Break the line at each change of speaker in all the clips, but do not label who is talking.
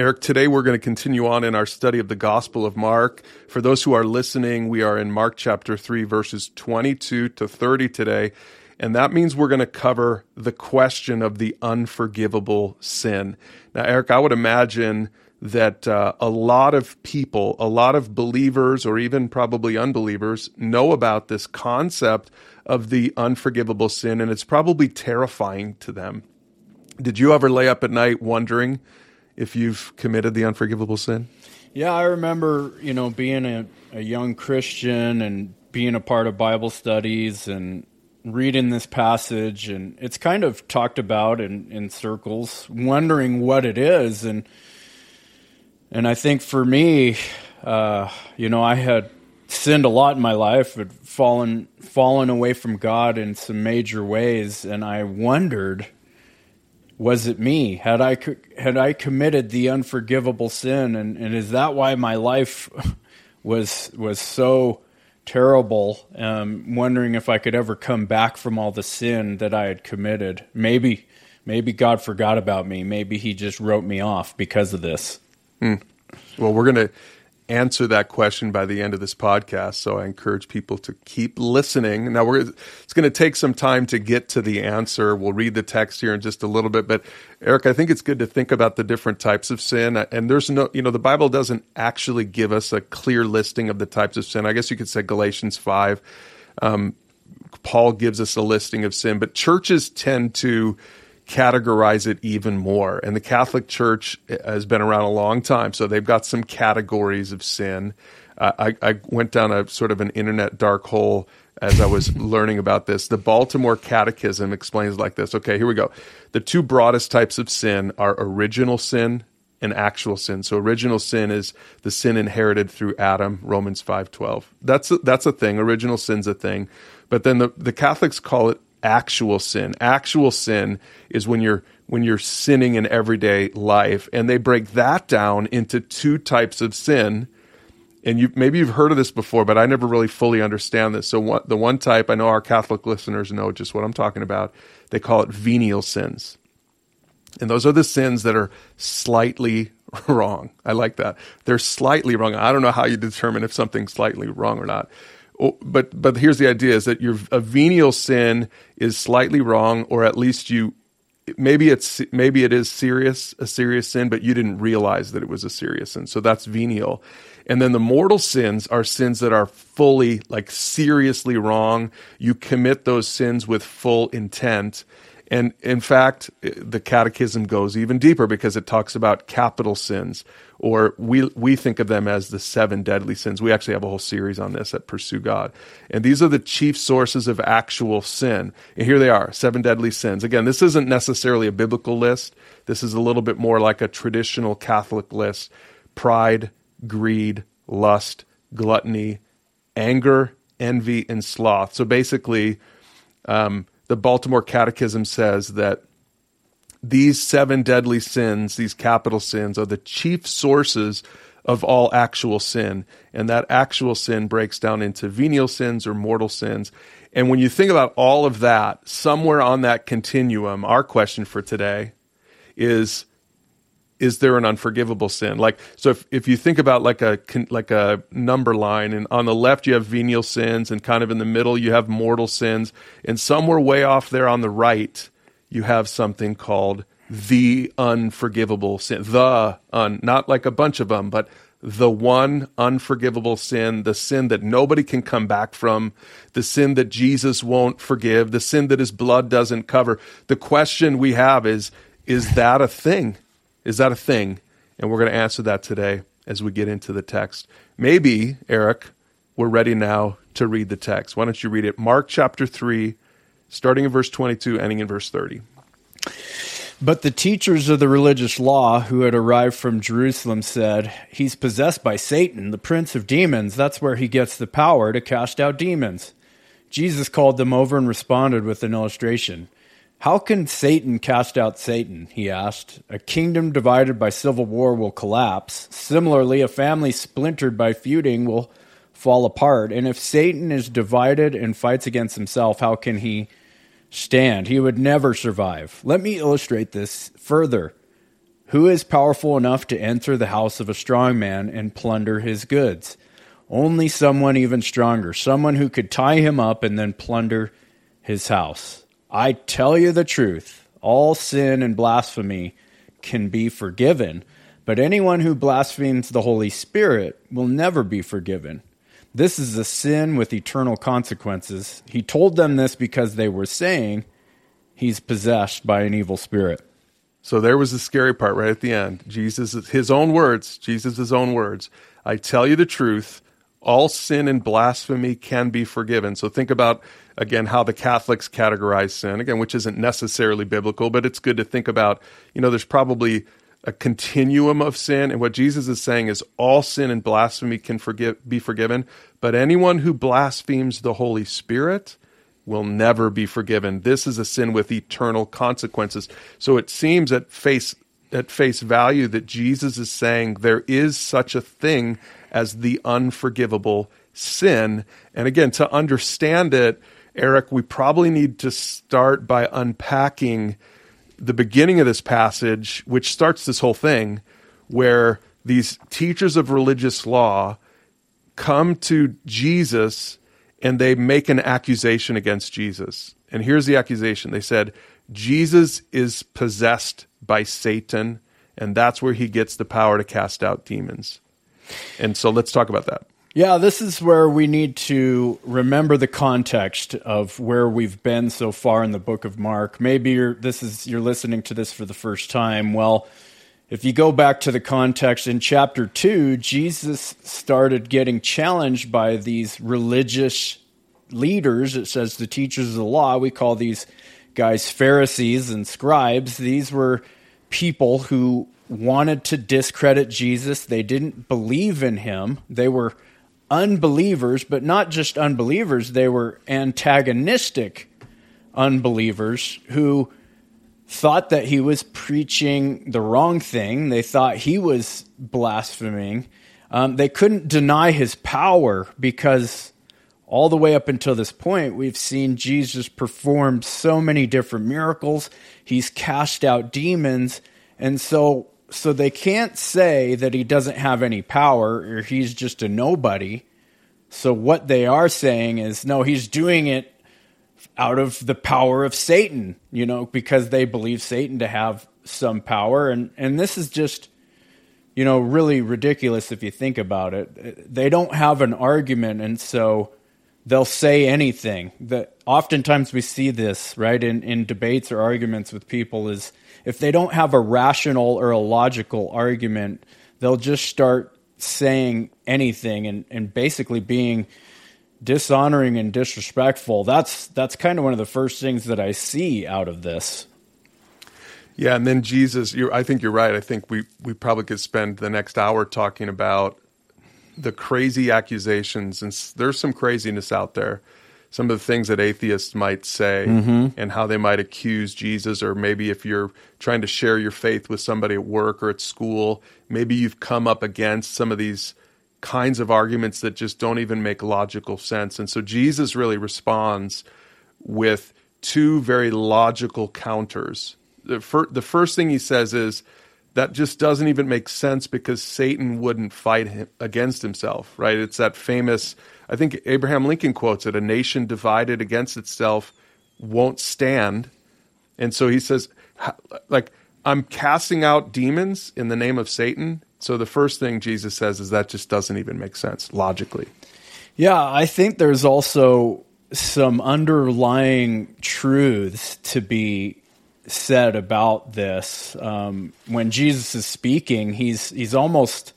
Eric, today we're going to continue on in our study of the Gospel of Mark. For those who are listening, we are in Mark chapter 3, verses 22 to 30 today. And that means we're going to cover the question of the unforgivable sin. Now, Eric, I would imagine that uh, a lot of people, a lot of believers, or even probably unbelievers, know about this concept of the unforgivable sin, and it's probably terrifying to them. Did you ever lay up at night wondering if you've committed the unforgivable sin?
Yeah, I remember, you know, being a, a young Christian and being a part of Bible studies and reading this passage, and it's kind of talked about in, in circles, wondering what it is. And and I think for me, uh, you know, I had sinned a lot in my life, had fallen fallen away from God in some major ways, and I wondered, was it me? Had I had I committed the unforgivable sin, and, and is that why my life was was so terrible? Um, wondering if I could ever come back from all the sin that I had committed. Maybe maybe God forgot about me. Maybe He just wrote me off because of this.
Hmm. Well, we're to answer that question by the end of this podcast. So I encourage people to keep listening. Now we're it's going to take some time to get to the answer. We'll read the text here in just a little bit, but Eric, I think it's good to think about the different types of sin. And there's no, you know, the Bible doesn't actually give us a clear listing of the types of sin. I guess you could say Galatians five. Um, Paul gives us a listing of sin, but churches tend to categorize it even more. And the Catholic Church has been around a long time, so they've got some categories of sin. Uh, I, I, went down a sort of an internet dark hole as I was learning about this. The Baltimore Catechism explains like this. Okay, here we go. The two broadest types of sin are original sin and actual sin. So original sin is the sin inherited through Adam, Romans 5:12. That's a, that's a thing. Original sin's a thing. But then the, the Catholics call it actual sin. Actual sin is when you're when you're sinning in everyday life, and they break that down into two types of sin. And you maybe you've heard of this before, but I never really fully understand this. So the one type I know our Catholic listeners know just what I'm talking about. They call it venial sins. And those are the sins that are slightly wrong. I like that. They're slightly wrong. I don't know how you determine if something's slightly wrong or not Oh, but but here's the idea: is that your a venial sin is slightly wrong, or at least you maybe it's maybe it is serious a serious sin, but you didn't realize that it was a serious sin. So that's venial. And then the mortal sins are sins that are fully like seriously wrong. You commit those sins with full intent. And in fact, the catechism goes even deeper because it talks about capital sins, or we, we think of them as the seven deadly sins. We actually have a whole series on this at Pursue God. And these are the chief sources of actual sin. And here they are seven deadly sins. Again, this isn't necessarily a biblical list, this is a little bit more like a traditional Catholic list pride, greed, lust, gluttony, anger, envy, and sloth. So basically, um, the Baltimore Catechism says that these seven deadly sins, these capital sins, are the chief sources of all actual sin. And that actual sin breaks down into venial sins or mortal sins. And when you think about all of that, somewhere on that continuum, our question for today is is there an unforgivable sin? Like, so if, if you think about like a, like a number line and on the left you have venial sins and kind of in the middle you have mortal sins and somewhere way off there on the right you have something called the unforgivable sin. The un, not like a bunch of them, but the one unforgivable sin, the sin that nobody can come back from, the sin that Jesus won't forgive, the sin that his blood doesn't cover. The question we have is, is that a thing? Is that a thing? And we're going to answer that today as we get into the text. Maybe, Eric, we're ready now to read the text. Why don't you read it? Mark chapter 3, starting in verse 22, ending in verse 30.
But the teachers of the religious law who had arrived from Jerusalem said, He's possessed by Satan, the prince of demons. That's where he gets the power to cast out demons. Jesus called them over and responded with an illustration. How can Satan cast out Satan? He asked. A kingdom divided by civil war will collapse. Similarly, a family splintered by feuding will fall apart. And if Satan is divided and fights against himself, how can he stand? He would never survive. Let me illustrate this further. Who is powerful enough to enter the house of a strong man and plunder his goods? Only someone even stronger, someone who could tie him up and then plunder his house. I tell you the truth, all sin and blasphemy can be forgiven, but anyone who blasphemes the Holy Spirit will never be forgiven. This is a sin with eternal consequences. He told them this because they were saying he's possessed by an evil spirit.
So there was the scary part right at the end. Jesus, his own words, Jesus' own words. I tell you the truth, all sin and blasphemy can be forgiven. So think about, again, how the Catholics categorize sin, again, which isn't necessarily biblical, but it's good to think about, you know, there's probably a continuum of sin. And what Jesus is saying is all sin and blasphemy can forgive, be forgiven, but anyone who blasphemes the Holy Spirit, will never be forgiven. This is a sin with eternal consequences. So it seems at face at face value that Jesus is saying there is such a thing as the unforgivable sin. And again, to understand it, Eric, we probably need to start by unpacking the beginning of this passage, which starts this whole thing, where these teachers of religious law come to Jesus and they make an accusation against Jesus. And here's the accusation they said, Jesus is possessed by Satan, and that's where he gets the power to cast out demons. And so let's talk about that.
Yeah, this is where we need to remember the context of where we've been so far in the book of Mark. Maybe you're this is you're listening to this for the first time. Well, if you go back to the context in chapter 2, Jesus started getting challenged by these religious leaders. It says the teachers of the law. We call these guys Pharisees and scribes. These were people who wanted to discredit Jesus. They didn't believe in him. They were unbelievers, but not just unbelievers, they were antagonistic unbelievers who thought that he was preaching the wrong thing. They thought he was blaspheming. Um, they couldn't deny his power because all the way up until this point, we've seen Jesus perform so many different miracles. He's cast out demons. And so, so they can't say that he doesn't have any power or he's just a nobody. So what they are saying is, no, he's doing it out of the power of Satan, you know, because they believe Satan to have some power. And, and this is just, you know, really ridiculous if you think about it. They don't have an argument. And so they'll say anything that oftentimes we see this, right, in, in debates or arguments with people is if they don't have a rational or a logical argument, they'll just start saying anything and, and basically being dishonoring and disrespectful. That's that's kind of one of the first things that I see out of this.
Yeah, and then Jesus, I think you're right. I think we we probably could spend the next hour talking about the crazy accusations, and there's some craziness out there. Some of the things that atheists might say mm-hmm. and how they might accuse Jesus, or maybe if you're trying to share your faith with somebody at work or at school, maybe you've come up against some of these kinds of arguments that just don't even make logical sense. And so Jesus really responds with two very logical counters. The, fir- the first thing he says is that just doesn't even make sense because Satan wouldn't fight him against himself, right? It's that famous, I think Abraham Lincoln quotes it a nation divided against itself won't stand. And so he says, like, I'm casting out demons in the name of Satan so the first thing Jesus says is that just doesn't even make sense logically.
Yeah, I think there's also some underlying truths to be said about this. Um, when Jesus is speaking, he's he's almost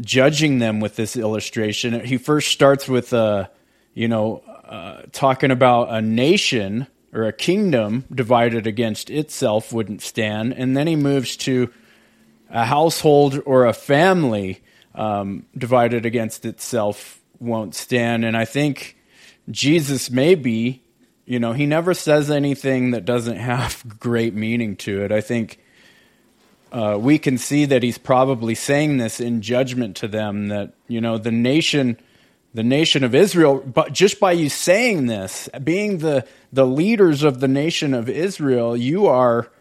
judging them with this illustration. He first starts with a, uh, you know, uh, talking about a nation or a kingdom divided against itself wouldn't stand, and then he moves to a household or a family um, divided against itself won't stand. And I think Jesus maybe, you know, he never says anything that doesn't have great meaning to it. I think uh, we can see that he's probably saying this in judgment to them that, you know, the nation. The nation of Israel, but just by you saying this, being the, the leaders of the nation of Israel, you are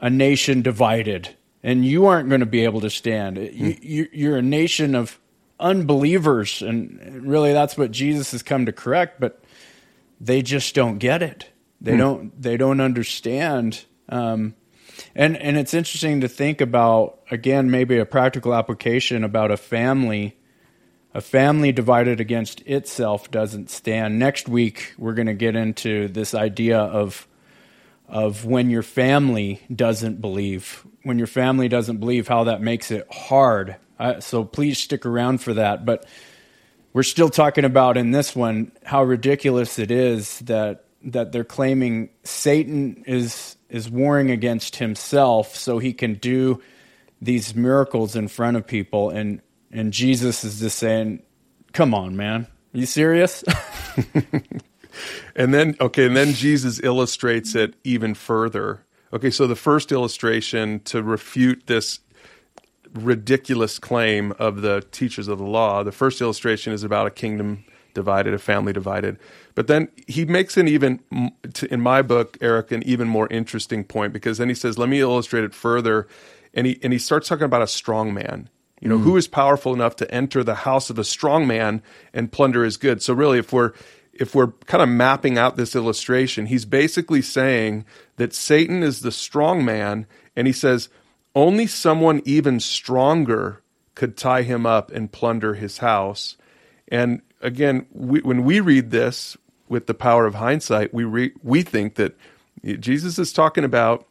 a nation divided and you aren't going to be able to stand. You, you, you're a nation of unbelievers, and really that's what Jesus has come to correct. But they just don't get it. They don't. They don't understand. Um, and and it's interesting to think about again, maybe a practical application about a family. A family divided against itself doesn't stand. Next week, we're going to get into this idea of of when your family doesn't believe. When your family doesn't believe, how that makes it hard. Uh, so please stick around for that. But we're still talking about in this one how ridiculous it is that that they're claiming Satan is is warring against himself so he can do these miracles in front of people and and Jesus is just saying, "Come on, man. Are you serious?"
and then okay, and then Jesus illustrates it even further. Okay, so the first illustration to refute this ridiculous claim of the teachers of the law, the first illustration is about a kingdom divided, a family divided. But then he makes an even, in my book, Eric, an even more interesting point because then he says, let me illustrate it further. And he, and he starts talking about a strong man. You know, mm. who is powerful enough to enter the house of a strong man and plunder his goods? So really, if we're, if we're kind of mapping out this illustration, he's basically saying that Satan is the strong man, and he says only someone even stronger could tie him up and plunder his house. And again, we, when we read this with the power of hindsight, we re, we think that Jesus is talking about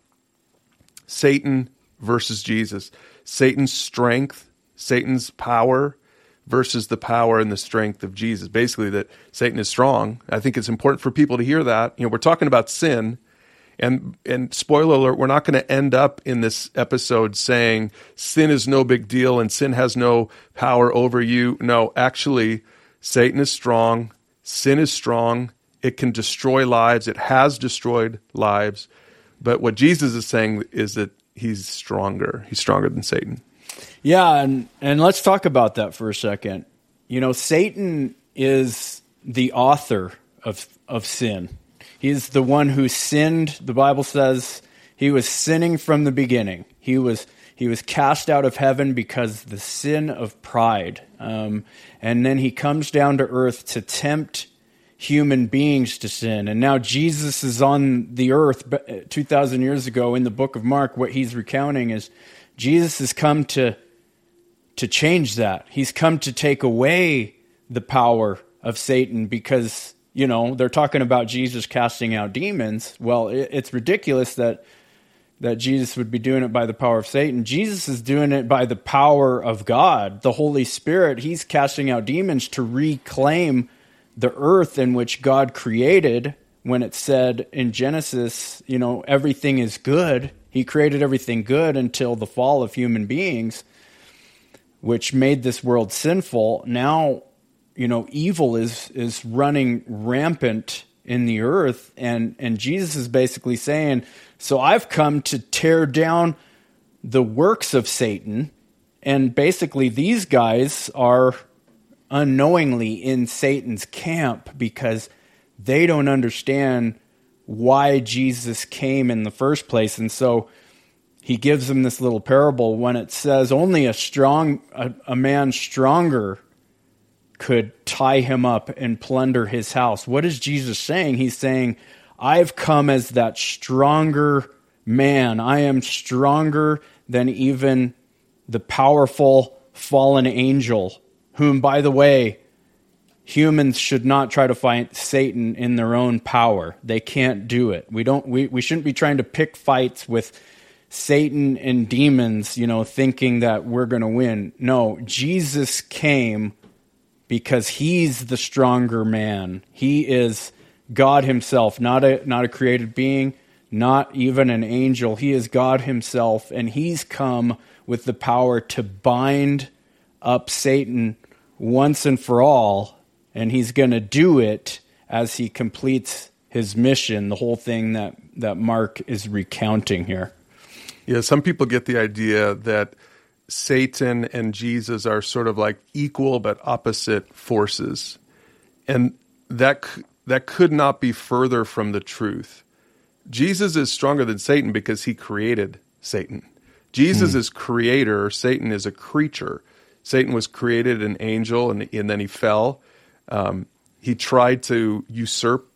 Satan versus Jesus, Satan's strength, Satan's power versus the power and the strength of Jesus. Basically, that Satan is strong. I think it's important for people to hear that. You know, we're talking about sin. And and spoiler alert, we're not going to end up in this episode saying sin is no big deal and sin has no power over you. No, actually, Satan is strong, sin is strong, it can destroy lives, it has destroyed lives. But what Jesus is saying is that he's stronger. He's stronger than Satan.
Yeah, and and let's talk about that for a second. You know, Satan is the author of of sin. He's the one who sinned. The Bible says he was sinning from the beginning. He was he was cast out of heaven because the sin of pride. Um, and then he comes down to earth to tempt human beings to sin. And now Jesus is on the earth 2,000 years ago in the book of Mark. What he's recounting is Jesus has come to, to change that. He's come to take away the power of Satan because, you know, they're talking about Jesus casting out demons. Well, it's ridiculous that that Jesus would be doing it by the power of Satan. Jesus is doing it by the power of God, the Holy Spirit. He's casting out demons to reclaim the earth in which God created when it said in Genesis, you know, everything is good. He created everything good until the fall of human beings, which made this world sinful. Now, you know, evil is is running rampant in the earth and and Jesus is basically saying so I've come to tear down the works of Satan. And basically, these guys are unknowingly in Satan's camp because they don't understand why Jesus came in the first place. And so he gives them this little parable when it says only a strong a, a man stronger could tie him up and plunder his house. What is Jesus saying? He's saying I've come as that stronger man. I am stronger than even the powerful fallen angel, whom, by the way, humans should not try to fight Satan in their own power. They can't do it. We don't we, we shouldn't be trying to pick fights with Satan and demons, you know, thinking that we're going to win. No, Jesus came because he's the stronger man. He is God himself, not a not a created being, not even an angel. He is God himself and he's come with the power to bind up Satan once and for all and he's going to do it as he completes his mission, the whole thing that that Mark is recounting here.
Yeah, some people get the idea that Satan and Jesus are sort of like equal but opposite forces. And that that could not be further from the truth. Jesus is stronger than Satan because he created Satan. Jesus is creator, Satan is a creature. Satan was created an angel and, and then he fell. Um, he tried to usurp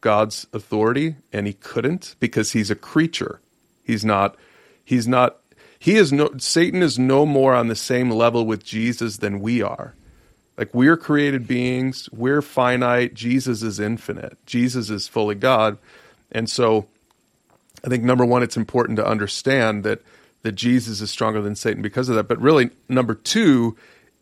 God's authority and he couldn't because he's a creature. He's not he's not he is no Satan is no more on the same level with Jesus than we are. Like we're created beings, we're finite, Jesus is infinite. Jesus is fully God. And so I think number 1 it's important to understand that that Jesus is stronger than Satan because of that. But really, number two,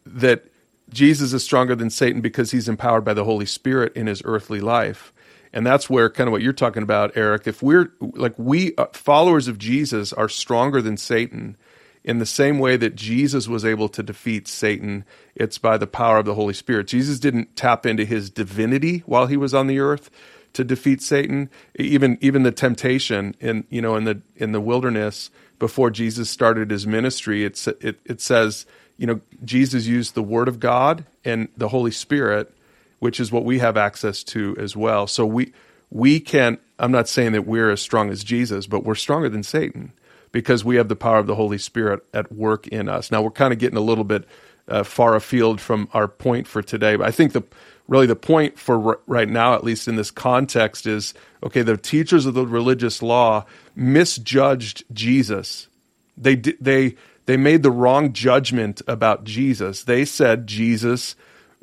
that Jesus is stronger than Satan because he's empowered by the Holy Spirit in his earthly life. And that's where kind of what you're talking about, Eric. If we're like we uh, followers of Jesus are stronger than Satan in the same way that Jesus was able to defeat Satan, it's by the power of the Holy Spirit. Jesus didn't tap into his divinity while he was on the earth to defeat Satan. Even even the temptation in you know in the in the wilderness before Jesus started his ministry, it, it, it says, you know, Jesus used the Word of God and the Holy Spirit, which is what we have access to as well. So we we can. I'm not saying that we're as strong as Jesus, but we're stronger than Satan because we have the power of the Holy Spirit at work in us. Now we're kind of getting a little bit uh, far afield from our point for today, but I think the really the point for r- right now, at least in this context, is okay. The teachers of the religious law misjudged Jesus. They they they made the wrong judgment about Jesus. They said Jesus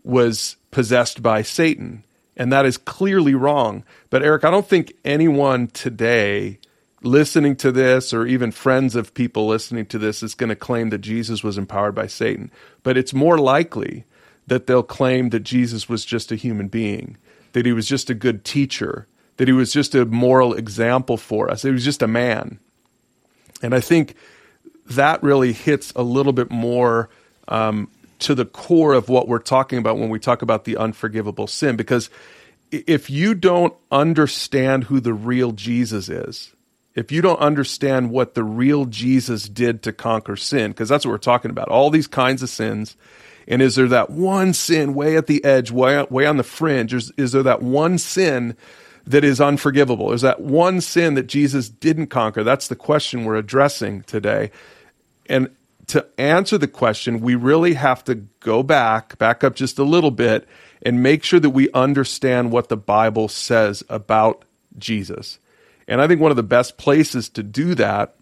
was possessed by Satan, and that is clearly wrong. But Eric, I don't think anyone today listening to this or even friends of people listening to this is going to claim that Jesus was empowered by Satan. But it's more likely that they'll claim that Jesus was just a human being, that he was just a good teacher, that he was just a moral example for us. He was just a man. And I think that really hits a little bit more um, to the core of what we're talking about when we talk about the unforgivable sin. Because if you don't understand who the real Jesus is, if you don't understand what the real Jesus did to conquer sin, because that's what we're talking about, all these kinds of sins, and is there that one sin way at the edge, way, way on the fringe? Is, is there that one sin that is unforgivable? Is that one sin that Jesus didn't conquer? That's the question we're addressing today. And to answer the question, we really have to go back, back up just a little bit, and make sure that we understand what the Bible says about Jesus. And I think one of the best places to do that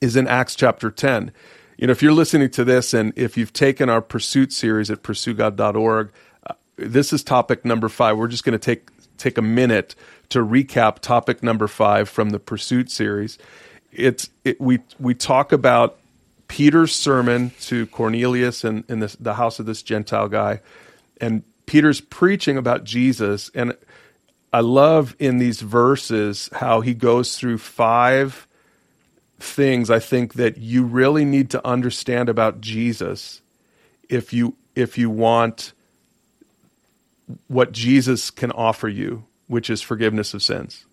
is in Acts chapter 10 you know, if you're listening to this and if you've taken our pursuit series at pursuegod.org, uh, this is topic number five. We're just going to take take a minute to recap topic number five from the pursuit series. It's it, we we talk about Peter's sermon to Cornelius and in, in this, the house of this Gentile guy, and Peter's preaching about Jesus. And I love in these verses how he goes through five things I think that you really need to understand about Jesus if you if you want what Jesus can offer you, which is forgiveness of sins.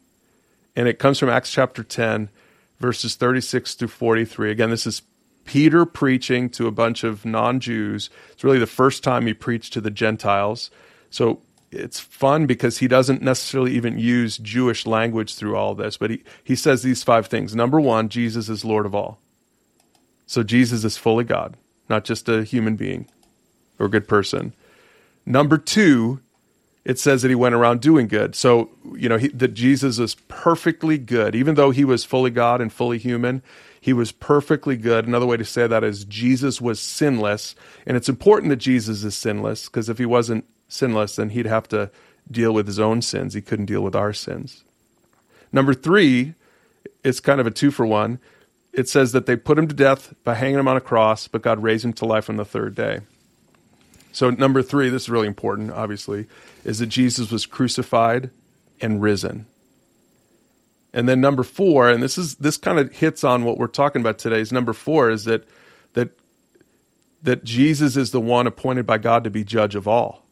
And it comes from Acts chapter 10 verses 36 to 43. Again, this is Peter preaching to a bunch of non-Jews. It's really the first time he preached to the Gentiles. So it's fun because he doesn't necessarily even use Jewish language through all this, but he, he says these five things. Number one, Jesus is Lord of all. So Jesus is fully God, not just a human being or a good person. Number two, it says that he went around doing good. So, you know, he, that Jesus is perfectly good. Even though he was fully God and fully human, he was perfectly good. Another way to say that is Jesus was sinless. And it's important that Jesus is sinless because if he wasn't sinless, then he'd have to deal with his own sins. He couldn't deal with our sins. Number three, it's kind of a two for one. It says that they put him to death by hanging him on a cross, but God raised him to life on the third day. So, number three, this is really important, obviously, is that Jesus was crucified and risen. And then number four, and this is this kind of hits on what we're talking about today, is number four is that that that Jesus is the one appointed by God to be judge of all.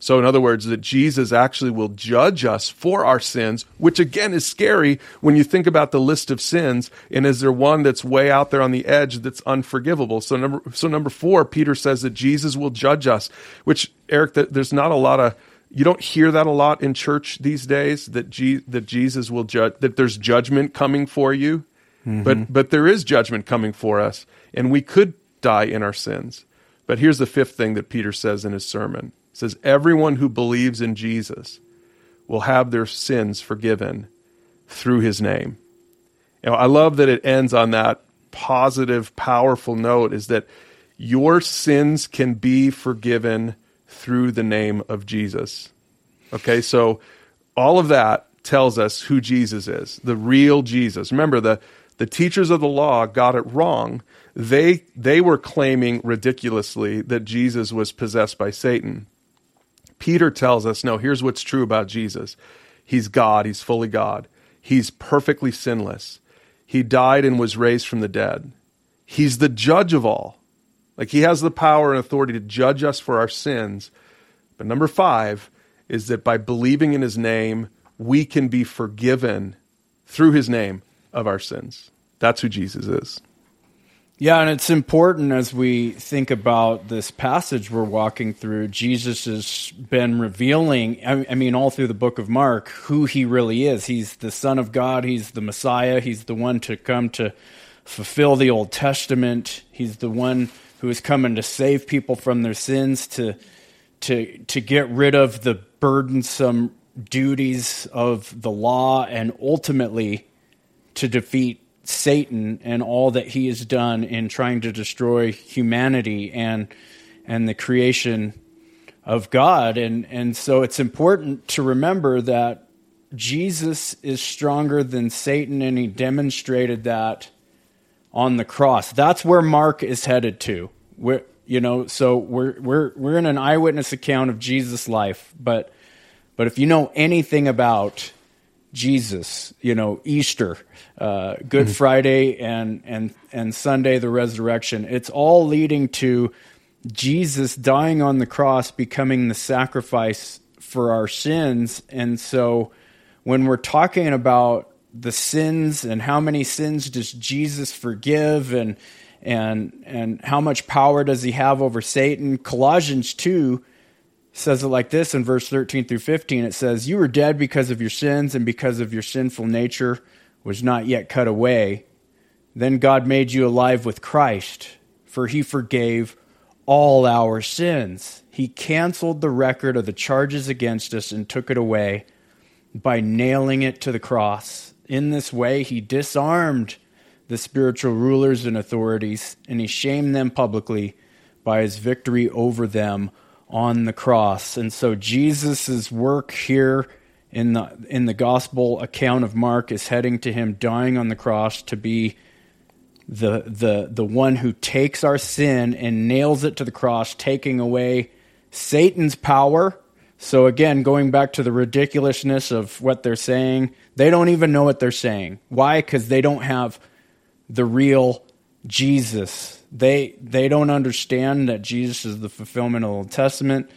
So, in other words, that Jesus actually will judge us for our sins, which again is scary when you think about the list of sins. And is there one that's way out there on the edge that's unforgivable? So, number so number four, Peter says that Jesus will judge us. Which Eric, there's not a lot of you don't hear that a lot in church these days. That G, that Jesus will judge. That there's judgment coming for you. Mm-hmm. But but there is judgment coming for us, and we could die in our sins. But here's the fifth thing that Peter says in his sermon. Says, Everyone who believes in Jesus will have their sins forgiven through his name. You know, I love that it ends on that positive, powerful note is that your sins can be forgiven through the name of Jesus. Okay, so all of that tells us who Jesus is, the real Jesus. Remember, the, the teachers of the law got it wrong. They, they were claiming ridiculously that Jesus was possessed by Satan. Peter tells us no, here's what's true about Jesus He's God, He's fully God, He's perfectly sinless. He died and was raised from the dead. He's the judge of all. Like He has the power and authority to judge us for our sins. But number five is that by believing in His name, we can be forgiven through His name of our sins. That's who Jesus is.
Yeah, and it's important as we think about this passage we're walking through. Jesus has been revealing, I mean, all through the book of Mark, who he really is. He's the Son of God, he's the Messiah, he's the one to come to fulfill the Old Testament, he's the one who is coming to save people from their sins, to, to, to get rid of the burdensome duties of the law, and ultimately to defeat Satan and all that he has done in trying to destroy humanity and and the creation of God and and so it's important to remember that Jesus is stronger than Satan and he demonstrated that on the cross. That's where Mark is headed to. We're, you know, so we're we're we're in an eyewitness account of Jesus' life, but but if you know anything about Jesus, you know, Easter, uh, Good mm-hmm. Friday, and and and Sunday, the resurrection. It's all leading to Jesus dying on the cross, becoming the sacrifice for our sins. And so, when we're talking about the sins and how many sins does Jesus forgive, and and and how much power does he have over Satan? Colossians two says it like this in verse 13 through 15. It says, You were dead because of your sins and because of your sinful nature was not yet cut away. Then God made you alive with Christ, for he forgave all our sins. He canceled the record of the charges against us and took it away by nailing it to the cross. In this way, he disarmed the spiritual rulers and authorities, and he shamed them publicly by his victory over them on the cross. And so Jesus' work here in the in the gospel account of Mark is heading to him dying on the cross to be the the the one who takes our sin and nails it to the cross, taking away Satan's power. So again, going back to the ridiculousness of what they're saying, they don't even know what they're saying. Why? Because they don't have the real Jesus. They they don't understand that Jesus is the fulfillment of the Old Testament.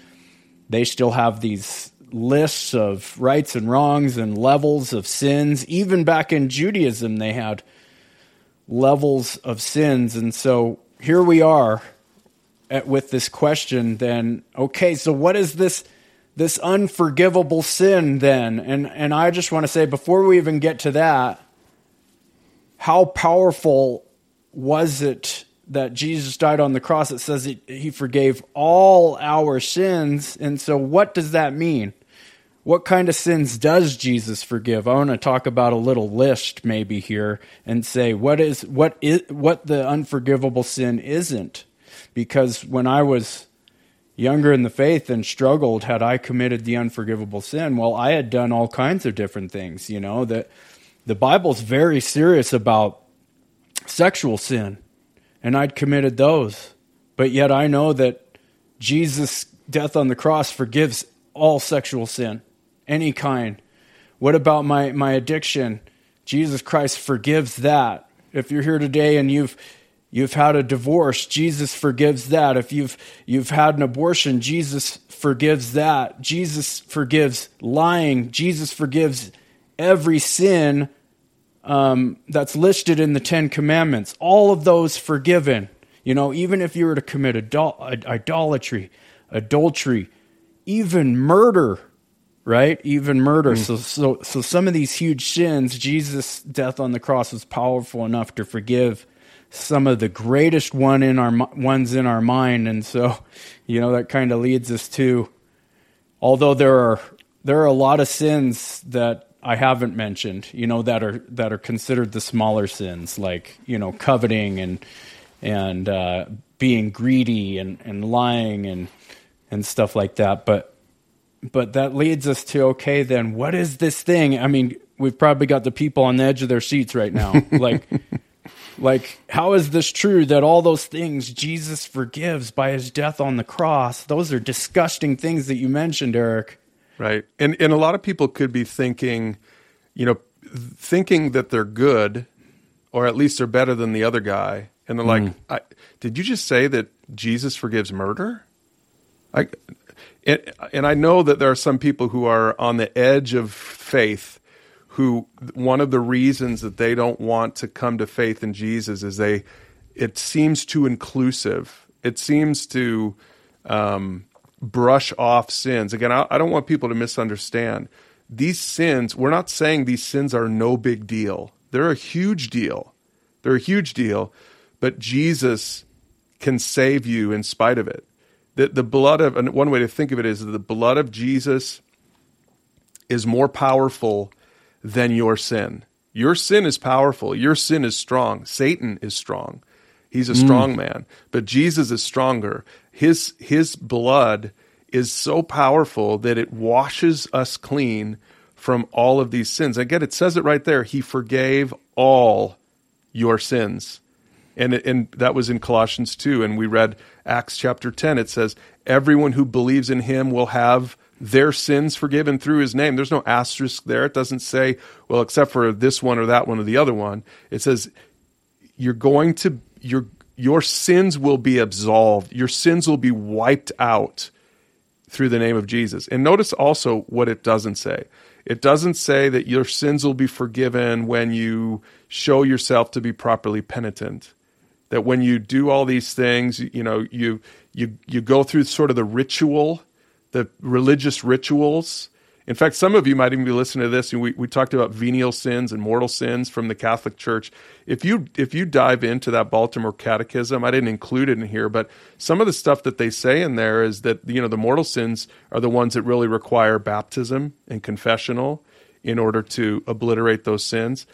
They still have these lists of rights and wrongs and levels of sins. Even back in Judaism, they had levels of sins. And so here we are at, with this question then, okay, so what is this? This unforgivable sin, then, and and I just want to say before we even get to that, how powerful was it that Jesus died on the cross? It says he, he forgave all our sins. And so, what does that mean? What kind of sins does Jesus forgive? I want to talk about a little list maybe here and say what is what is what the unforgivable sin isn't. Because when I was younger in the faith and struggled, had I committed the unforgivable sin? Well, I had done all kinds of different things, you know, that the Bible's very serious about sexual sin, and I'd committed those. But yet I know that Jesus' death on the cross forgives all sexual sin, any kind. What about my, my addiction? Jesus Christ forgives that. If you're here today and you've you've had a divorce, Jesus forgives that. If you've you've had an abortion, Jesus forgives that. Jesus forgives lying. Jesus forgives every sin um, that's listed in the Ten Commandments. All of those forgiven. You know, even if you were to commit idol- idolatry, adultery, even murder, right? Even murder. Mm. So, so, so some of these huge sins, Jesus' death on the cross was powerful enough to forgive some of the greatest one in our ones in our mind, and so, you know, that kind of leads us to, although there are there are a lot of sins that I haven't mentioned, you know, that are that are considered the smaller sins, like you know, coveting and and uh, being greedy and, and lying and and stuff like that. But but that leads us to okay, then what is this thing? I mean, we've probably got the people on the edge of their seats right now, like. Like, how is this true that all those things Jesus forgives by his death on the cross? Those are disgusting things that you mentioned, Eric.
Right. And and a lot of people could be thinking, you know, thinking that they're good or at least they're better than the other guy. And they're mm. like, did you just say that Jesus forgives murder? I, and, and I know that there are some people who are on the edge of faith who one of the reasons that they don't want to come to faith in Jesus is they it seems too inclusive. It seems to um, brush off sins. Again, I, I don't want people to misunderstand. These sins, we're not saying these sins are no big deal. They're a huge deal. They're a huge deal, but Jesus can save you in spite of it. The, the blood of, and one way to think of it is the blood of Jesus is more powerful than your sin. Your sin is powerful. Your sin is strong. Satan is strong. He's a strong mm. man, but Jesus is stronger. His his blood is so powerful that it washes us clean from all of these sins. Again, it says it right there. He forgave all your sins. And, and that was in Colossians 2. And we read Acts chapter 10. It says, Everyone who believes in him will have their sins forgiven through his name. There's no asterisk there. It doesn't say, well, except for this one or that one or the other one. It says, you're going to your your sins will be absolved. Your sins will be wiped out through the name of Jesus. And notice also what it doesn't say. It doesn't say that your sins will be forgiven when you show yourself to be properly penitent. That when you do all these things, you know, you you you go through sort of the ritual, the religious rituals in fact, some of you might even be listening to this, and we, we talked about venial sins and mortal sins from the Catholic Church. If you if you dive into that Baltimore Catechism, I didn't include it in here, but some of the stuff that they say in there is that you know the mortal sins are the ones that really require baptism and confessional in order to obliterate those sins.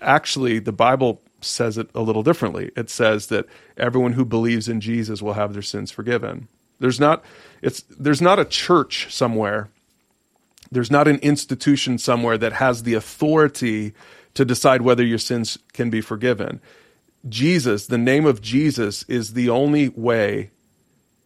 Actually, the Bible says it a little differently. It says that everyone who believes in Jesus will have their sins forgiven. There's not it's there's not a church somewhere there's not an institution somewhere that has the authority to decide whether your sins can be forgiven. Jesus, the name of Jesus, is the only way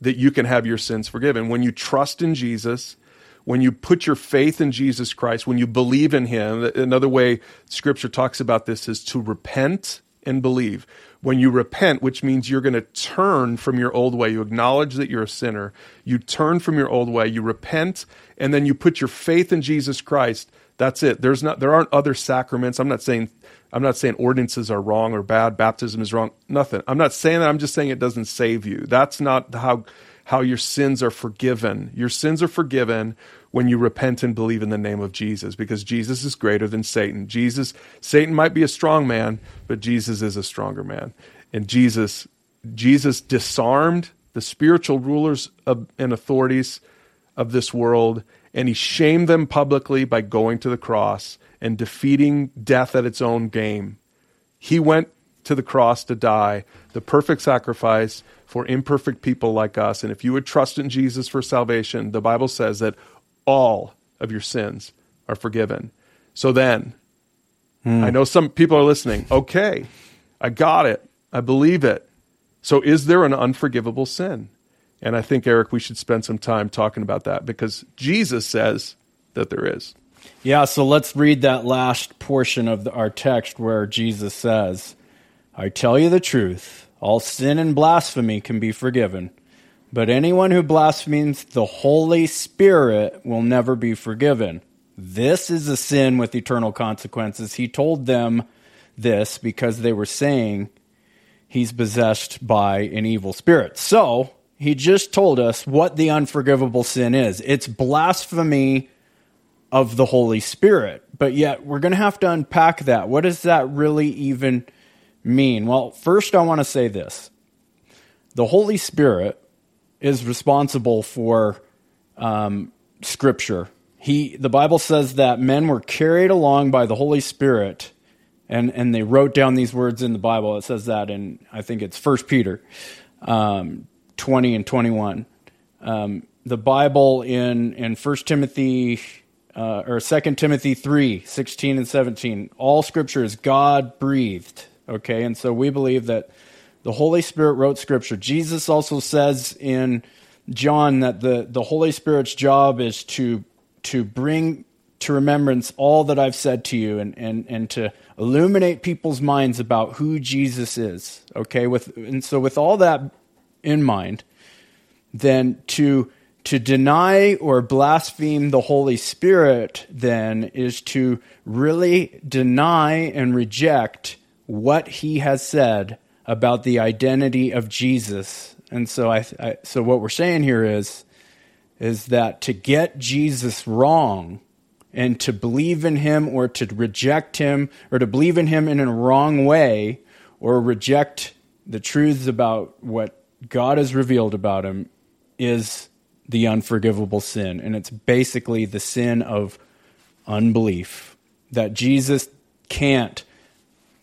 that you can have your sins forgiven. When you trust in Jesus, when you put your faith in Jesus Christ, when you believe in Him, another way Scripture talks about this is to repent and believe when you repent, which means you're going to turn from your old way. You acknowledge that you're a sinner. You turn from your old way. You repent, and then you put your faith in Jesus Christ. That's it. There's not. There aren't other sacraments. I'm not saying. I'm not saying ordinances are wrong or bad. Baptism is wrong. Nothing. I'm not saying that. I'm just saying it doesn't save you. That's not how how your sins are forgiven. Your sins are forgiven when you repent and believe in the name of Jesus because Jesus is greater than Satan. Jesus Satan might be a strong man, but Jesus is a stronger man. And Jesus Jesus disarmed the spiritual rulers of, and authorities of this world and he shamed them publicly by going to the cross and defeating death at its own game. He went to the cross to die, the perfect sacrifice for imperfect people like us. And if you would trust in Jesus for salvation, the Bible says that all of your sins are forgiven. So then, hmm. I know some people are listening. Okay, I got it. I believe it. So is there an unforgivable sin? And I think, Eric, we should spend some time talking about that because Jesus says that there is.
Yeah, so let's read that last portion of the, our text where Jesus says, I tell you the truth, all sin and blasphemy can be forgiven but anyone who blasphemes the Holy Spirit will never be forgiven. This is a sin with eternal consequences. He told them this because they were saying he's possessed by an evil spirit. So he just told us what the unforgivable sin is it's blasphemy of the Holy Spirit. But yet, we're going to have to unpack that. What does that really even mean? Well, first, I want to say this the Holy Spirit is responsible for um, Scripture. He, the Bible says that men were carried along by the Holy Spirit, and, and they wrote down these words in the Bible. It says that in, I think it's First Peter um, 20 and 21. Um, the Bible in, in 1 Timothy uh, or 2 Timothy 3 16 and 17. All scripture is God breathed. Okay, and so we believe that the Holy Spirit wrote scripture. Jesus also says in John that the, the Holy Spirit's job is to, to bring to remembrance all that I've said to you and, and, and to illuminate people's minds about who Jesus is. Okay, with, and so with all that in mind, then to to deny or blaspheme the Holy Spirit, then, is to really deny and reject what he has said about the identity of Jesus. And so, I, I, so what we're saying here is, is that to get Jesus wrong and to believe in him or to reject him or to believe in him in a wrong way or reject the truths about what God has revealed about him is the unforgivable sin. And it's basically the sin of unbelief that Jesus can't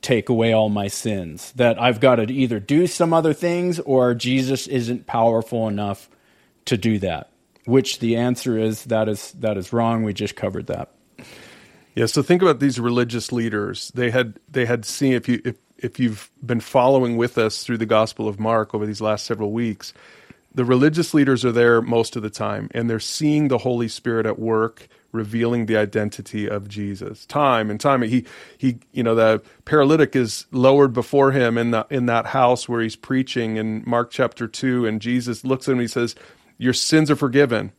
take away all my sins, that I've got to either do some other things or Jesus isn't powerful enough to do that. Which the answer is that is that is wrong. We just covered that.
Yeah, so think about these religious leaders. They had they had seen if you if if you've been following with us through the Gospel of Mark over these last several weeks, the religious leaders are there most of the time and they're seeing the holy spirit at work revealing the identity of jesus. Time and time he he you know the paralytic is lowered before him in the in that house where he's preaching in mark chapter 2 and jesus looks at him and he says your sins are forgiven.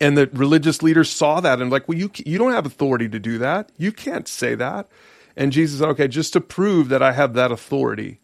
And the religious leaders saw that and like well you you don't have authority to do that. You can't say that. And jesus said okay just to prove that i have that authority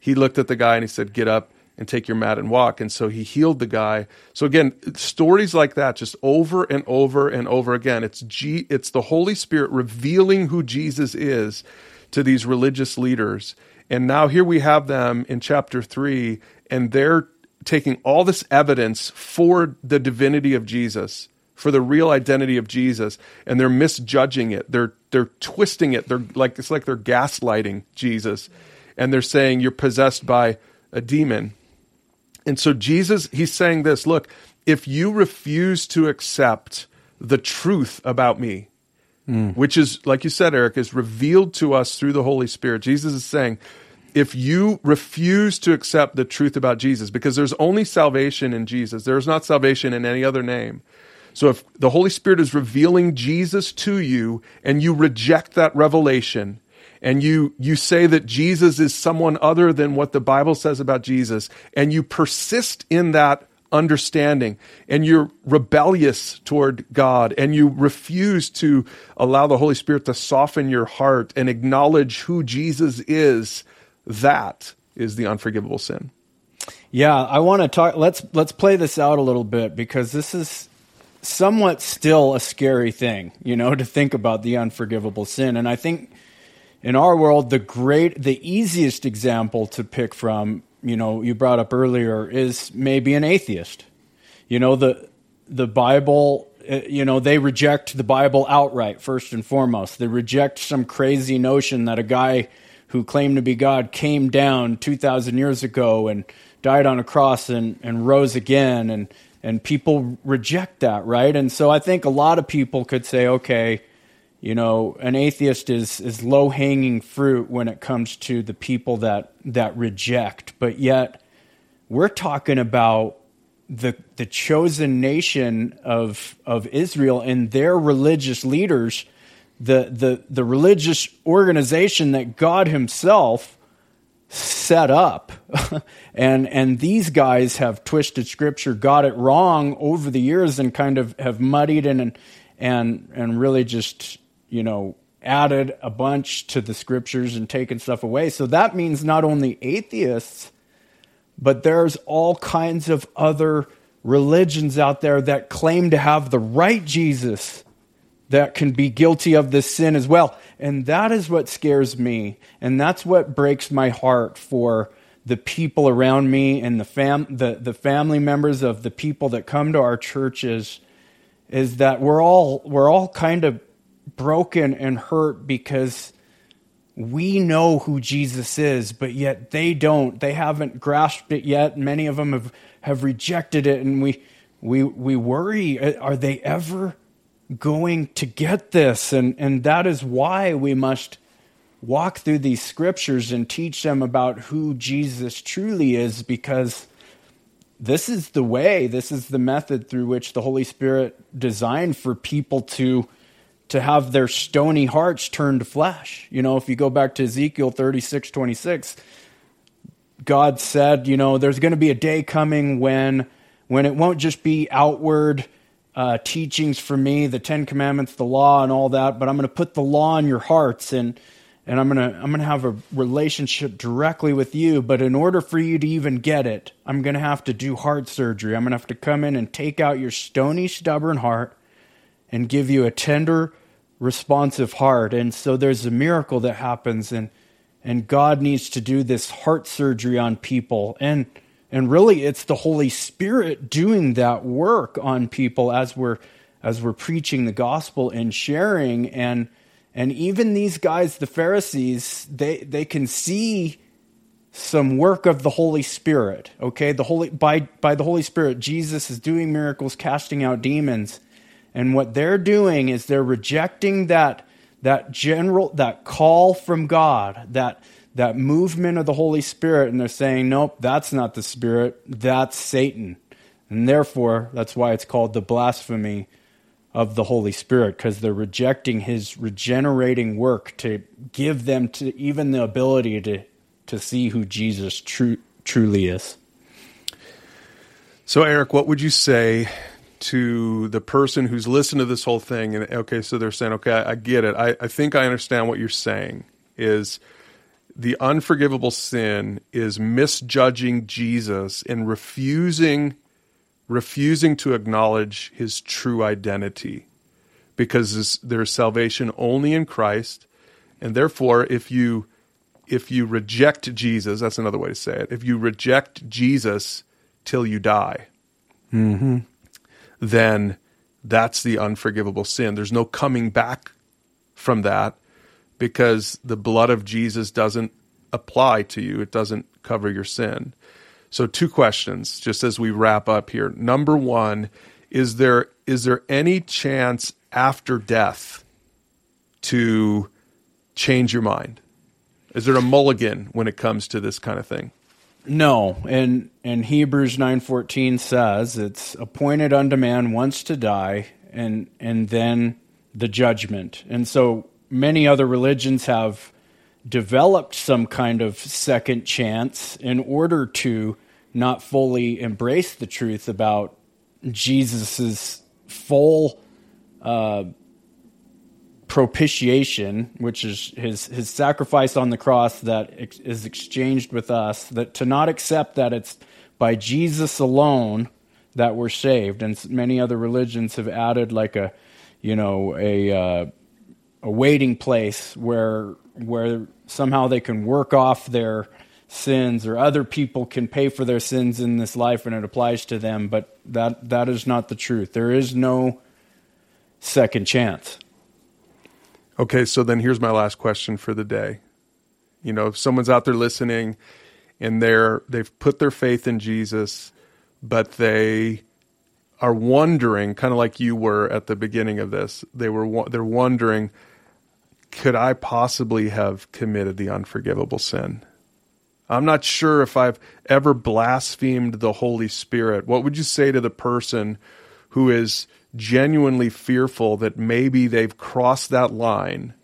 he looked at the guy and he said get up and take your mat and walk. And so he healed the guy. So again, stories like that, just over and over and over again. It's G, it's the Holy Spirit revealing who Jesus is to these religious leaders. And now here we have them in chapter three, and they're taking all this evidence for the divinity of Jesus, for the real identity of Jesus, and they're misjudging it. They're they're twisting it. They're like it's like they're gaslighting Jesus, and they're saying you're possessed by a demon and so Jesus, he's saying this look, if you refuse to accept the truth about me, mm. which is, like you said, Eric, is revealed to us through the Holy Spirit, Jesus is saying, if you refuse to accept the truth about Jesus, because there's only salvation in Jesus, there's not salvation in any other name. So if the Holy Spirit is revealing Jesus to you and you reject that revelation, and you you say that Jesus is someone other than what the Bible says about Jesus and you persist in that understanding and you're rebellious toward God and you refuse to allow the Holy Spirit to soften your heart and acknowledge who Jesus is that is the unforgivable sin.
Yeah, I want to talk let's let's play this out a little bit because this is somewhat still a scary thing, you know, to think about the unforgivable sin and I think in our world, the great, the easiest example to pick from, you know, you brought up earlier is maybe an atheist. You know, the the Bible, uh, you know, they reject the Bible outright first and foremost. They reject some crazy notion that a guy who claimed to be God came down 2000 years ago and died on a cross and, and rose again and and people reject that, right? And so I think a lot of people could say, okay, you know, an atheist is is low hanging fruit when it comes to the people that that reject, but yet we're talking about the the chosen nation of of Israel and their religious leaders, the the the religious organization that God Himself set up, and and these guys have twisted Scripture, got it wrong over the years, and kind of have muddied and and and really just you know, added a bunch to the scriptures and taken stuff away. So that means not only atheists, but there's all kinds of other religions out there that claim to have the right Jesus, that can be guilty of this sin as well. And that is what scares me. And that's what breaks my heart for the people around me and the, fam- the, the family members of the people that come to our churches is that we're all, we're all kind of broken and hurt because we know who Jesus is, but yet they don't. They haven't grasped it yet. Many of them have, have rejected it, and we, we, we worry uh, are they ever going to get this? And, and that is why we must walk through these scriptures and teach them about who Jesus truly is, because this is the way, this is the method through which the Holy Spirit designed for people to to have their stony hearts turned to flesh. You know, if you go back to Ezekiel 36 26, God said, you know, there's going to be a day coming when when it won't just be outward uh, teachings for me, the Ten Commandments, the law, and all that, but I'm going to put the law in your hearts and and I'm gonna I'm gonna have a relationship directly with you. But in order for you to even get it, I'm gonna have to do heart surgery. I'm gonna have to come in and take out your stony, stubborn heart and give you a tender, responsive heart. And so there's a miracle that happens, and and God needs to do this heart surgery on people. And and really it's the Holy Spirit doing that work on people as we're as we're preaching the gospel and sharing and and even these guys, the Pharisees, they, they can see some work of the Holy Spirit. Okay, the Holy by by the Holy Spirit, Jesus is doing miracles, casting out demons. And what they're doing is they're rejecting that, that general, that call from God, that, that movement of the Holy Spirit, and they're saying, nope, that's not the Spirit, that's Satan. And therefore, that's why it's called the blasphemy of the Holy Spirit, because they're rejecting his regenerating work to give them to even the ability to, to see who Jesus tru- truly is.
So, Eric, what would you say to the person who's listened to this whole thing and okay so they're saying okay i, I get it. I, I think i understand what you're saying is the unforgivable sin is misjudging jesus and refusing refusing to acknowledge his true identity because there's salvation only in christ. And therefore if you if you reject jesus that's another way to say it if you reject jesus till you die.
Mm-hmm
then that's the unforgivable sin. There's no coming back from that because the blood of Jesus doesn't apply to you, it doesn't cover your sin. So two questions just as we wrap up here. Number 1, is there is there any chance after death to change your mind? Is there a mulligan when it comes to this kind of thing?
No, and and Hebrews nine fourteen says it's appointed unto man once to die, and and then the judgment. And so many other religions have developed some kind of second chance in order to not fully embrace the truth about Jesus's full uh, propitiation, which is his his sacrifice on the cross that ex- is exchanged with us, that to not accept that it's by Jesus alone that we're saved, and many other religions have added like a, you know, a uh, a waiting place where where somehow they can work off their sins or other people can pay for their sins in this life and it applies to them. But that that is not the truth. There is no second chance
Okay, so then here's my last question for the day. You know, if someone's out there listening and they're they've put their faith in Jesus, but they are wondering, kind of like you were at the beginning of this, they were they're wondering, could I possibly have committed the unforgivable sin? I'm not sure if I've ever blasphemed the Holy Spirit. What would you say to the person who is genuinely fearful that maybe they've crossed that line.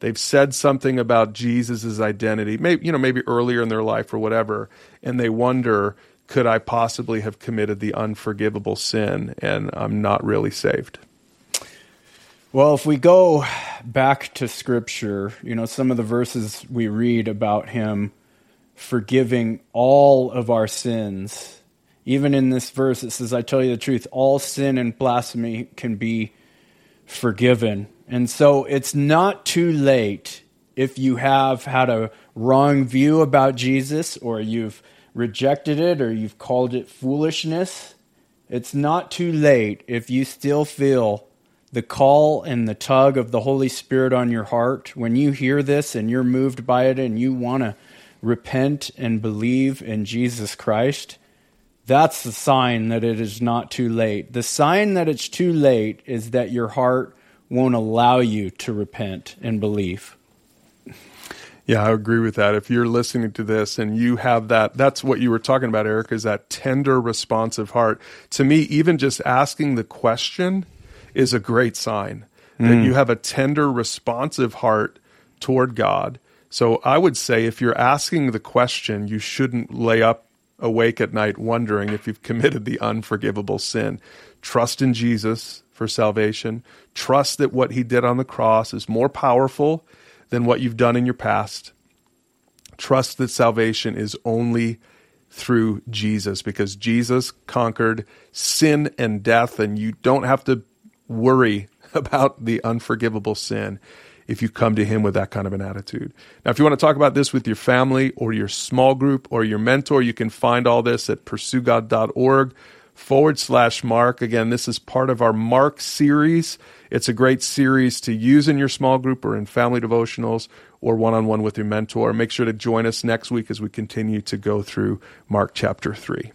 They've said something about Jesus' identity, maybe you know, maybe earlier in their life or whatever, and they wonder, could I possibly have committed the unforgivable sin and I'm not really saved?
Well, if we go back to scripture, you know, some of the verses we read about him forgiving all of our sins even in this verse, it says, I tell you the truth, all sin and blasphemy can be forgiven. And so it's not too late if you have had a wrong view about Jesus or you've rejected it or you've called it foolishness. It's not too late if you still feel the call and the tug of the Holy Spirit on your heart. When you hear this and you're moved by it and you want to repent and believe in Jesus Christ, that's the sign that it is not too late. The sign that it's too late is that your heart won't allow you to repent and believe.
Yeah, I agree with that. If you're listening to this and you have that, that's what you were talking about, Eric, is that tender, responsive heart. To me, even just asking the question is a great sign mm. that you have a tender, responsive heart toward God. So I would say if you're asking the question, you shouldn't lay up awake at night wondering if you've committed the unforgivable sin. Trust in Jesus for salvation. Trust that what he did on the cross is more powerful than what you've done in your past. Trust that salvation is only through Jesus because Jesus conquered sin and death, and you don't have to worry about the unforgivable sin if you come to Him with that kind of an attitude. Now, if you want to talk about this with your family or your small group or your mentor, you can find all this at pursuegod.org forward slash Mark. Again, this is part of our Mark series. It's a great series to use in your small group or in family devotionals or one on one with your mentor. Make sure to join us next week as we continue to go through Mark chapter 3.